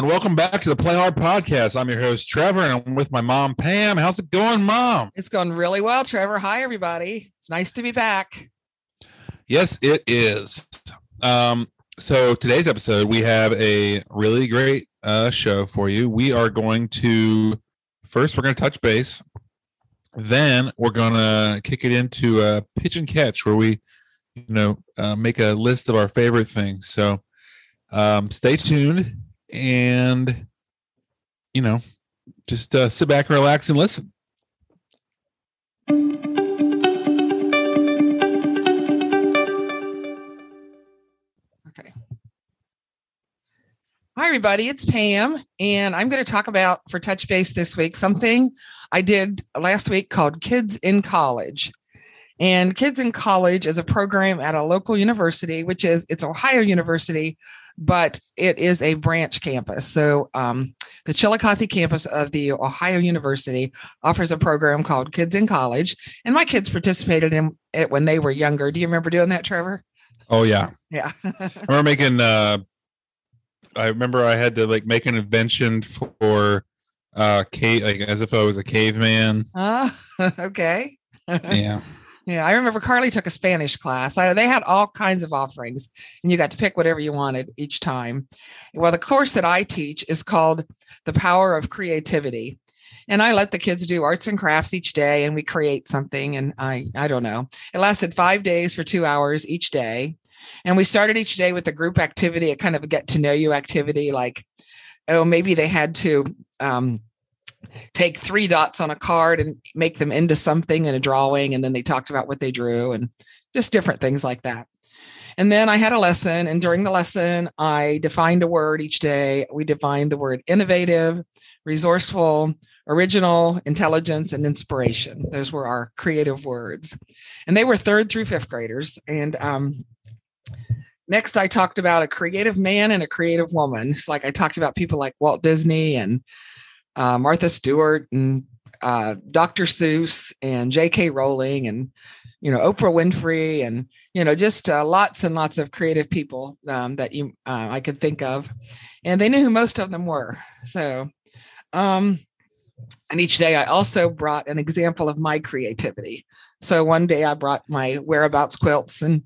And welcome back to the Play Hard Podcast. I'm your host, Trevor, and I'm with my mom, Pam. How's it going, mom? It's going really well, Trevor. Hi, everybody. It's nice to be back. Yes, it is. Um, so today's episode, we have a really great uh, show for you. We are going to first, we're going to touch base. Then we're going to kick it into a pitch and catch where we, you know, uh, make a list of our favorite things. So um, stay tuned and, you know, just uh, sit back and relax and listen. Okay. Hi, everybody. It's Pam, and I'm going to talk about for Touch Base this week something I did last week called Kids in College. And Kids in College is a program at a local university, which is it's Ohio University, but it is a branch campus. So um, the Chillicothe campus of the Ohio University offers a program called Kids in College, and my kids participated in it when they were younger. Do you remember doing that, Trevor? Oh yeah, Yeah. I remember making. uh I remember I had to like make an invention for uh cave, like as if I was a caveman. Ah, okay. Yeah, Yeah, I remember Carly took a Spanish class. I, they had all kinds of offerings, and you got to pick whatever you wanted each time. Well, the course that I teach is called The Power of Creativity. And I let the kids do arts and crafts each day, and we create something. And I, I don't know. It lasted five days for two hours each day. And we started each day with a group activity, a kind of a get to know you activity, like, oh, maybe they had to um, take three dots on a card and make them into something in a drawing and then they talked about what they drew and just different things like that. And then i had a lesson and during the lesson i defined a word each day. We defined the word innovative resourceful original intelligence and inspiration. Those were our creative words. And they were third through fifth graders and um, next i talked about a creative man and a creative woman. It's like i talked about people like walt disney and uh, Martha Stewart and uh, Dr. Seuss and J.K. Rowling and you know Oprah Winfrey and you know just uh, lots and lots of creative people um, that you uh, I could think of, and they knew who most of them were. So, um, and each day I also brought an example of my creativity. So one day I brought my whereabouts quilts, and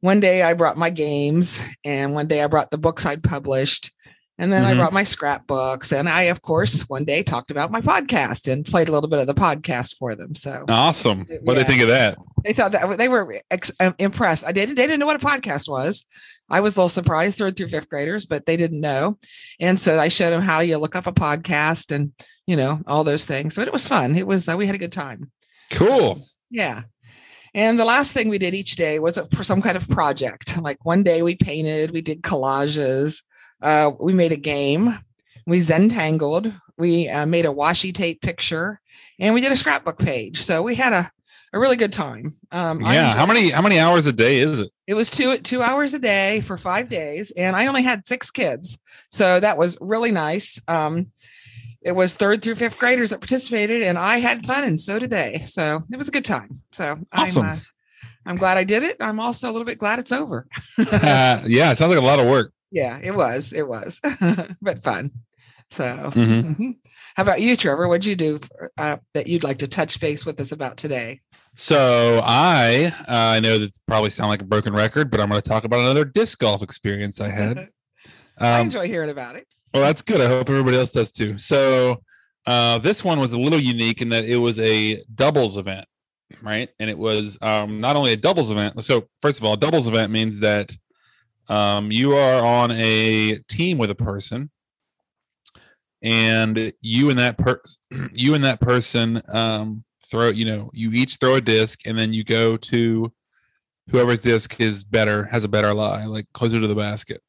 one day I brought my games, and one day I brought the books I'd published. And then I Mhm. brought my scrapbooks, and I, of course, one day talked about my podcast and played a little bit of the podcast for them. So awesome. What do Yeah. they think of that? they thought that they were ex- um, impressed. I did. They didn't know what a podcast was. I was a little surprised, third through fifth graders, but they didn't know. And so I showed them how you look up a podcast and you know all those things. But it was fun. It was. Uh, we had a good time. Cool. Yeah. And the last thing we did each day was a, for some kind of project. Like one day we painted, we did collages, uh, we made a game, we Zentangled, we uh, made a washi tape picture, and we did a scrapbook page. So we had a, a really good time. Um, Yeah. How many how many hours a day is it? It was two two hours a day for five days, and I only had six kids, so that was really nice. Um, it was third through fifth graders that participated, and I had fun, and so did they. So it was a good time. So Awesome. I'm uh, I'm glad I did it. I'm also a little bit glad it's over. Uh, yeah, it sounds like a lot of work. Yeah, it was. It was, but fun. So, Mhm. how about you, Trevor? What'd you do for, uh, that you'd like to touch base with us about today? So I uh, I know that probably sound like a broken record, but I'm going to talk about another disc golf experience I had. I Um, enjoy hearing about it. Well, that's good. I hope everybody else does too. So, uh, this one was a little unique in that it was a doubles event, right? And it was um, not only a doubles event. So, first of all, a doubles event means that um, you are on a team with a person, and you and that person, you and that person um, throw. You know, you each throw a disc, and then you go to whoever's disc is better, has a better lie, like closer to the basket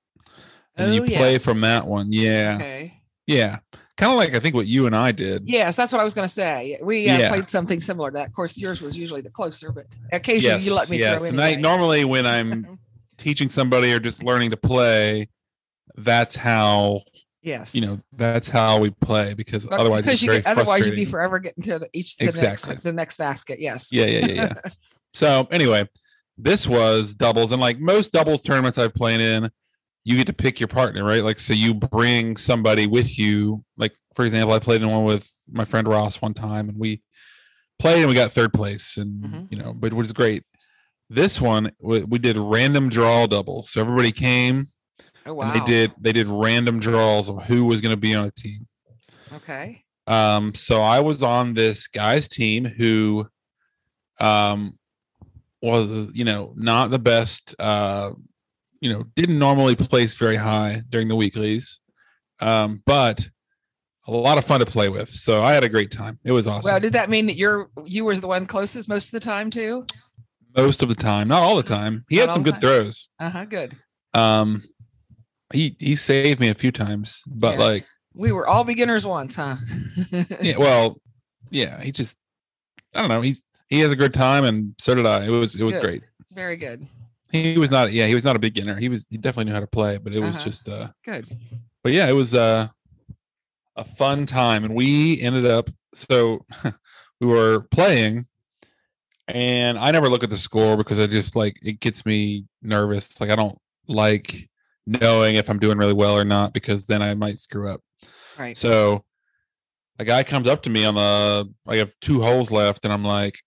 and you Oh, play yes. from that one. Yeah, Okay. yeah, kind of like I think what you and I did. Yes, that's what I was going to say. We uh, Yeah. played something similar to that. Of course, yours was usually the closer, but occasionally you let me yes. throw And I, anyway. normally when I'm teaching somebody or just learning to play, that's how yes, you know that's how we play because But otherwise because it's you get, otherwise you'd be forever getting to the, each to the Exactly. next, the next basket. Yes. Yeah, yeah, yeah, yeah. so anyway, this was doubles, and like most doubles tournaments I've played in, you get to pick your partner, right? Like, so you bring somebody with you. Like, for example, I played in one with my friend Ross one time, and we played and we got third place, and Mhm. you know, but it was great. This one we, we did random draw doubles, so everybody came Oh wow. and they did they did random draws of who was going to be on a team. Okay. Um, so I was on this guy's team who, um, was you know not the best. Uh, you know, didn't normally place very high during the weeklies, um, but a lot of fun to play with. So I had a great time. It was awesome. Well, did that mean that you're you was the one closest most of the time too? Most of the time, not all the time. He Not had some good time. throws. Uh huh. Good. Um, he he saved me a few times, but Yeah. like, We were all beginners once, huh? yeah, well, yeah, he just, I don't know. He's he has a good time, and so did I. It was it was Good. great. Very good. He was not, yeah, he was not a beginner. He was he definitely knew how to play, but it was Uh-huh. just, uh, Good. but yeah, it was uh, a fun time, and we ended up so we were playing, and I never look at the score because I just like it gets me nervous. Like I don't like knowing if I'm doing really well or not because then I might screw up. Right. So a guy comes up to me on the I have two holes left, and I'm like,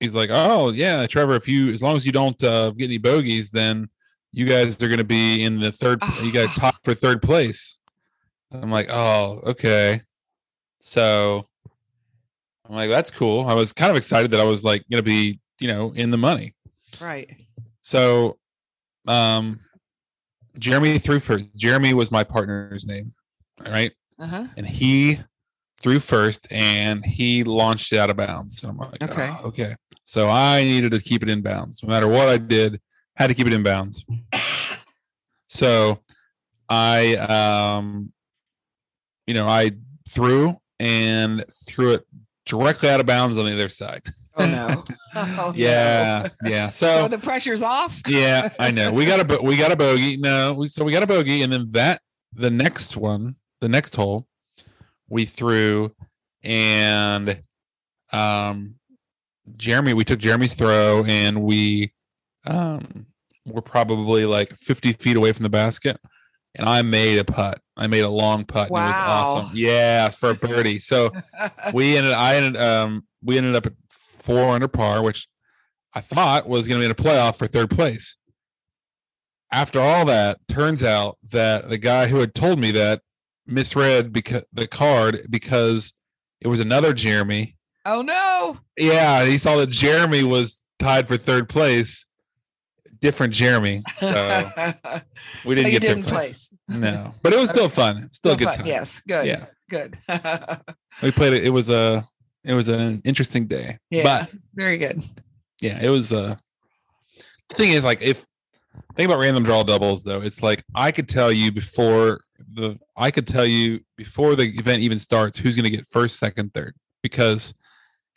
he's like, Oh yeah, Trevor, if you as long as you don't uh, get any bogeys, then you guys are gonna be in the third you guys top for third place. I'm like, Oh, okay. So I'm like, that's cool. I was kind of excited that I was like gonna be, you know, in the money. right. So um Jeremy threw first. Jeremy was my partner's name. All right Uh huh. and he threw first and he launched it out of bounds. And I'm like, Okay. okay, okay. So I needed to keep it in bounds. No matter what I did, had to keep it in bounds. So I um you know, I threw and threw it directly out of bounds on the other side. Oh no. Oh, no. yeah. Yeah. So So the pressure's off. yeah, I know. We got a we got a bogey. No, we so we got a bogey, and then that the next one, the next hole, we threw, and um, Jeremy, we took Jeremy's throw, and we um were probably like fifty feet away from the basket, and I made a putt. I made a long putt. And it was Wow. awesome. Yeah, for a birdie. So we ended I ended um we ended up at four under par, which I thought was gonna be in a playoff for third place. After all that, turns out that the guy who had told me that misread because the card because it was another Jeremy. oh no. Yeah, he saw that Jeremy was tied for third place. Different Jeremy. So we didn't get didn't place. place. No. But it was still fun. Still a good Fun. time. Yes. Good. Yeah. Good. We played it. It was a it was an interesting day. yeah. But very good. yeah, it was uh the thing is like if think about random draw doubles though, it's like I could tell you before the I could tell you before the event even starts who's gonna get first, second, third because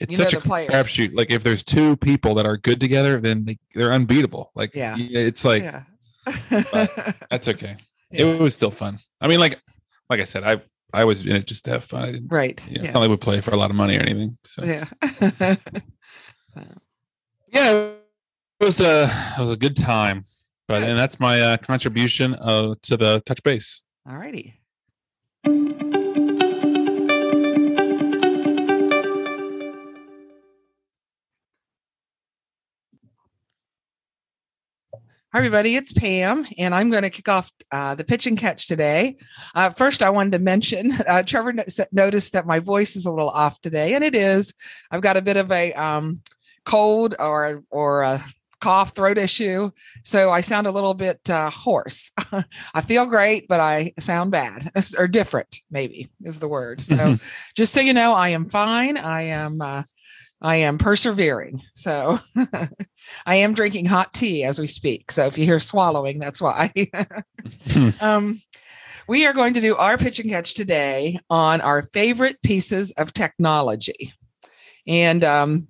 it's You such a crapshoot. Like if there's two people that are good together, then they, they're unbeatable. Like Yeah. it's like yeah. that's okay. Yeah. It was still fun. I mean, like like I said, I I was in it just to have fun. I didn't right. you know, it's yes. not like we play for a lot of money or anything. So Yeah. yeah, it was a it was a good time. But and that's my uh, contribution uh, to the touch base. All righty. Hi, everybody. It's Pam, and I'm going to kick off uh, the pitch and catch today. Uh, first, I wanted to mention uh, Trevor noticed that my voice is a little off today, and it is. I've got a bit of a um, cold or or a cough, throat issue, so I sound a little bit uh, hoarse. I feel great, but I sound bad or different, maybe is the word. So just so you know, I am fine. I am uh, I am persevering. So I am drinking hot tea as we speak. So if you hear swallowing, that's why. um, we are going to do our pitch and catch today on our favorite pieces of technology. And um,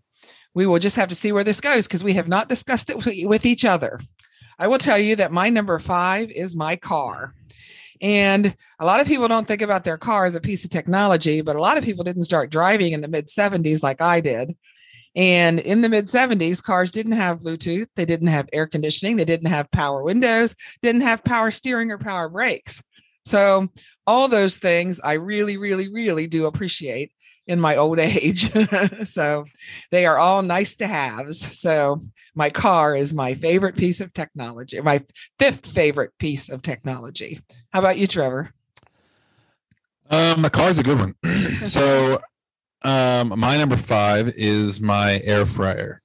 we will just have to see where this goes because we have not discussed it with, with each other. I will tell you that my number five is my car. And a lot of people don't think about their car as a piece of technology, but a lot of people didn't start driving in the mid 70s like I did. And in the mid 70s, cars didn't have Bluetooth, they didn't have air conditioning, they didn't have power windows, didn't have power steering or power brakes. So, all those things I really, really, really do appreciate in my old age. so, they are all nice to haves. So, my car is my favorite piece of technology, my fifth favorite piece of technology. How about you, Trevor? Um, my is a good one. so, um, my number five is my air fryer.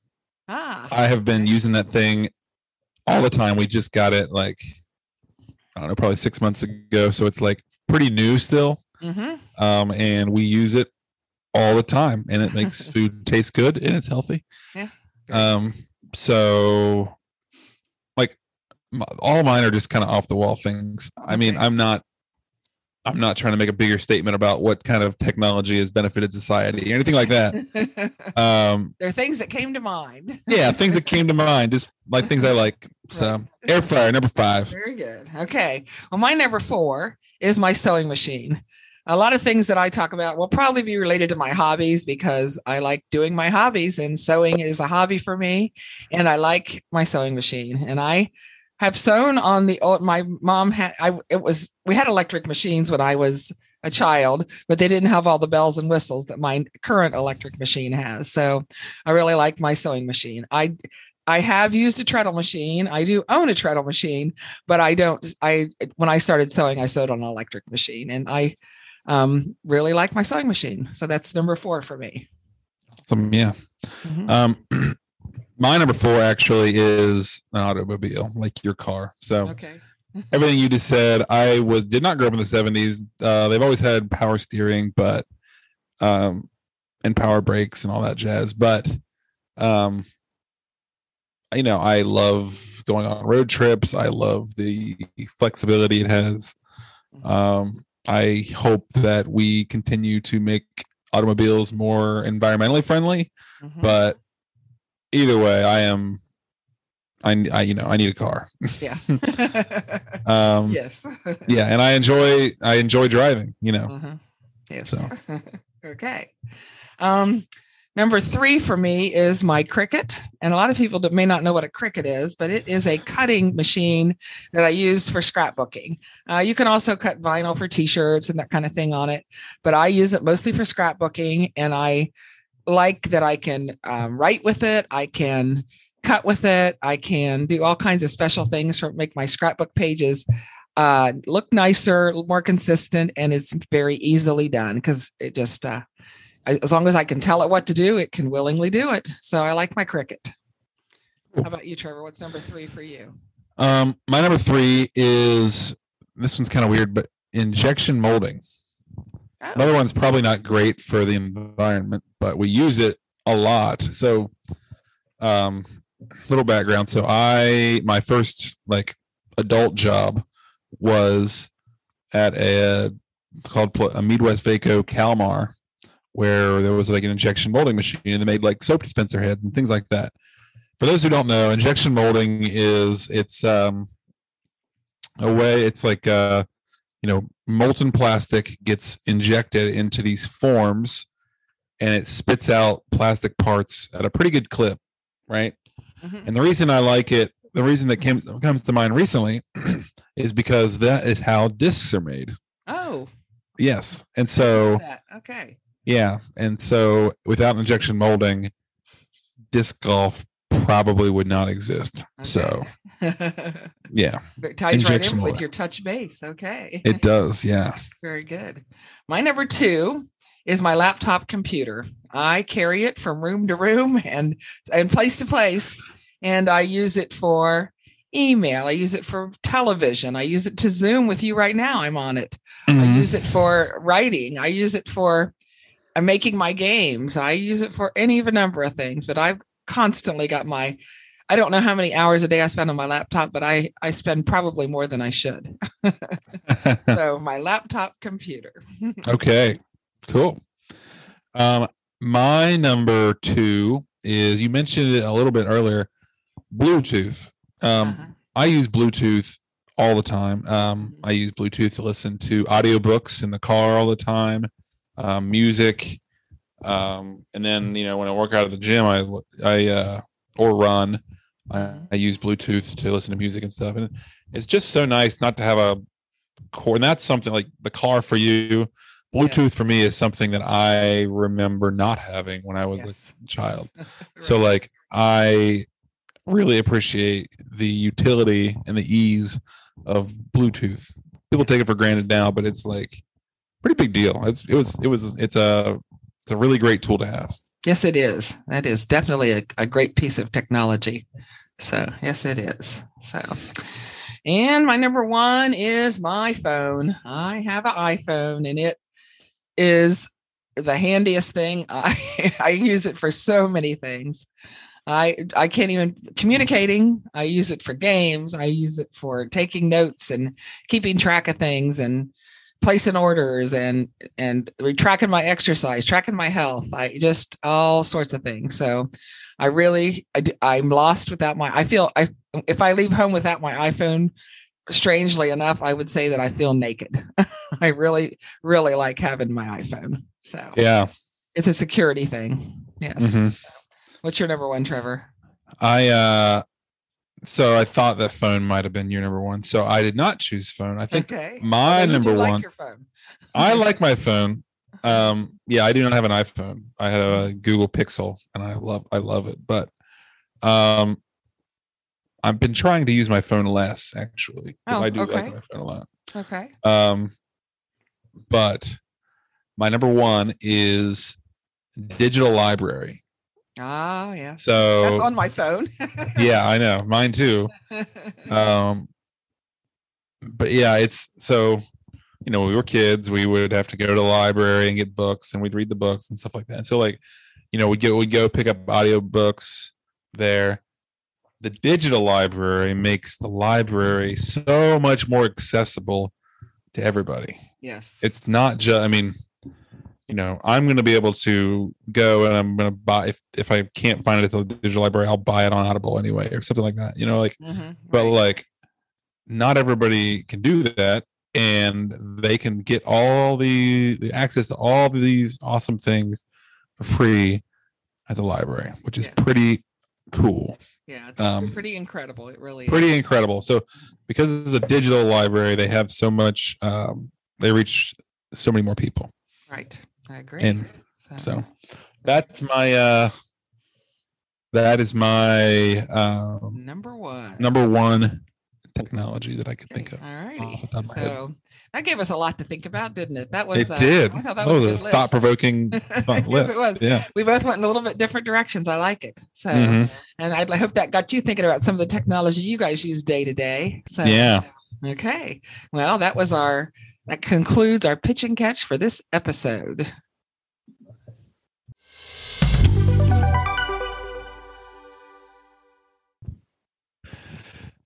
Ah, I have been using that thing all the time. We just got it like I don't know, probably six months ago. So it's like pretty new still. mhm. Um, and we use it all the time, and it makes food taste good and it's healthy. Yeah. Um, so like all mine are just kind of off the wall things. I mean, I'm not. I'm not trying to make a bigger statement about what kind of technology has benefited society or anything like that. Um, there are things that came to mind. yeah, things that came to mind, just like things I like. So, air fryer number five. Very good. Okay. Well, my number four is my sewing machine. A lot of things that I talk about will probably be related to my hobbies because I like doing my hobbies and sewing is a hobby for me. And I like my sewing machine. And I have sewn on the old, my mom had, I, it was, we had electric machines when I was a child, but they didn't have all the bells and whistles that my current electric machine has. So I really like my sewing machine. I, I have used a treadle machine. I do own a treadle machine, but I don't. I when I started sewing, I sewed on an electric machine, and I um, really like my sewing machine. So that's number four for me. Some yeah. Mhm. Um, my number four actually is an automobile, like your car. So Okay. everything you just said, I was did not grow up in the seventies. Uh, they've always had power steering, but um, and power brakes and all that jazz. But um, you know, I love going on road trips. I love the flexibility it has. Um, I hope that we continue to make automobiles more environmentally friendly Mhm. but either way i am I, I you know i need a car yeah. um yes. yeah and i enjoy i enjoy driving you know Mhm. Yes. So. okay. Um, number three for me is my Cricut, and a lot of people may not know what a Cricut is, but it is a cutting machine that I use for scrapbooking. Uh, you can also cut vinyl for T-shirts and that kind of thing on it, but I use it mostly for scrapbooking, and I like that I can um, write with it. I can cut with it. I can do all kinds of special things to make my scrapbook pages uh, look nicer, more consistent, and it's very easily done because it just, uh, I- as long as I can tell it what to do, it can willingly do it. So I like my Cricut. How about you, Trevor? What's number three for you? um my number three is this one's kind of weird but injection molding Oh, another one's probably not great for the environment but we use it a lot so um little background so i my first like adult job was at a called a MeadWestvaco Calmar where there was like an injection molding machine and they made like soap dispenser heads and things like that. For those who don't know injection molding is it's um a way it's like uh you know molten plastic gets injected into these forms and it spits out plastic parts at a pretty good clip right? Mhm. and the reason i like it the reason that came, comes to mind recently is because that is how discs are made. Oh, yes. And so okay. Yeah and so without injection molding disc golf probably would not exist so yeah it ties right Injection in with your touch base. Okay. it does yeah Very good. My number two is my laptop computer. I carry it from room to room and and place to place, and I use it for email. I use it for television. I use it to Zoom with you right now. I'm on it. I Mhm. use it for writing. I use it for uh, making my games. I use it for any of a number of things. But I've constantly got my. I don't know how many hours a day I spend on my laptop, but I I spend probably more than I should. so my laptop computer. okay cool um my number two is you mentioned it a little bit earlier bluetooth um Uh-huh. i use bluetooth all the time um i use bluetooth to listen to audiobooks in the car all the time um, music Um, and then you know when I work out at the gym, I I uh, or run, I. I use Bluetooth to listen to music and stuff, and it's just so nice not to have a cord. And that's something like the car for you. Bluetooth for me is something that I remember not having when I was Yes. a child. So like I really appreciate the utility and the ease of Bluetooth. People take it for granted now, but it's like pretty big deal. It's it was it was it's a it's a really great tool to have. Yes, it is. That is definitely a, a great piece of technology. So, yes, it is. So, and my number one is my phone. I have an iPhone and it is the handiest thing. I, I use it for so many things. I I can't even communicating. I use it for games. I use it for taking notes and keeping track of things and placing orders and and tracking my exercise, tracking my health. I just all sorts of things. So I really I, am lost without my I feel I if I leave home without my iPhone strangely enough I would say that I feel naked. I really really like having my iPhone. So Yeah. it's a security thing. Yes. Mm-hmm. What's your number one, Trevor? I uh so I thought that phone might have been your number one. So I did not choose phone. I think okay. my do number like one your phone. I like my phone. Um, yeah, I do not have an iPhone. I had a Google Pixel, and I love I love it. But um, I've been trying to use my phone less actually. Oh, I do okay. like my phone a lot. Okay. Um, but my number one is digital library. Ah, yes. So That's on my phone. yeah, I know mine too. um but yeah it's so you know when we were kids we would have to go to the library and get books and we'd read the books and stuff like that And so like you know we'd go we'd go pick up audio books there the digital library makes the library so much more accessible to everybody yes. it's not just i mean you know i'm going to be able to go and i'm going to buy if, if i can't find it at the digital library i'll buy it on audible anyway or something like that you know like Mhm, but like not everybody can do that and they can get all the, the access to all these awesome things for free at the library which is Yeah. pretty cool yeah, it's um, pretty incredible. It really is pretty is. incredible so because it's a digital library they have so much um, they reach so many more people Right. I agree. and so that's my uh that is my um number one. number one technology that i could think of All righty. of my head. So that gave us a lot to think about, didn't it? That was it uh, did. Thought that oh, was a the good list. thought provoking list. it was. Yeah. We both went in a little bit different directions. I like it. So, Mhm. and I hope that got you thinking about some of the technology you guys use day to day. So, Yeah. Okay. Well, that was our that concludes our pitch and catch for this episode.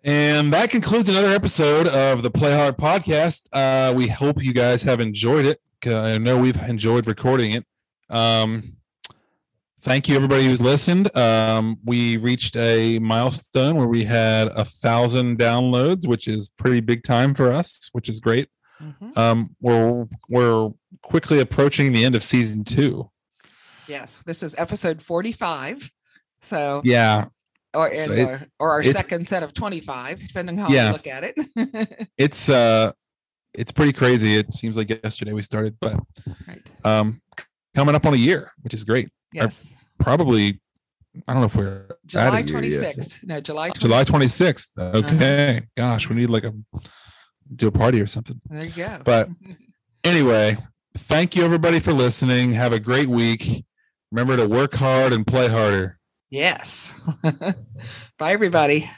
And that concludes another episode of the Play Hard podcast. Uh, we hope you guys have enjoyed it. I know we've enjoyed recording it. Um, thank you, everybody who's listened. Um, we reached a milestone where we had a thousand downloads, which is pretty big time for us, which is great. Mhm. Um, we're we're quickly approaching the end of season two. Yes, this is episode 45. So, Yeah, or, so it- or, or our second set of 25, depending how Yeah. you look at it. it's uh, it's pretty crazy. It seems like yesterday we started, but right. um, coming up on a year, which is great. Yes. Probably, I don't know if we're July 26th. No, July 26th. July 26th. Okay. Gosh, we need like a do a party or something. There you go. But- Anyway, thank you everybody for listening. Have a great week. Remember to work hard and play harder. yes. Bye, everybody.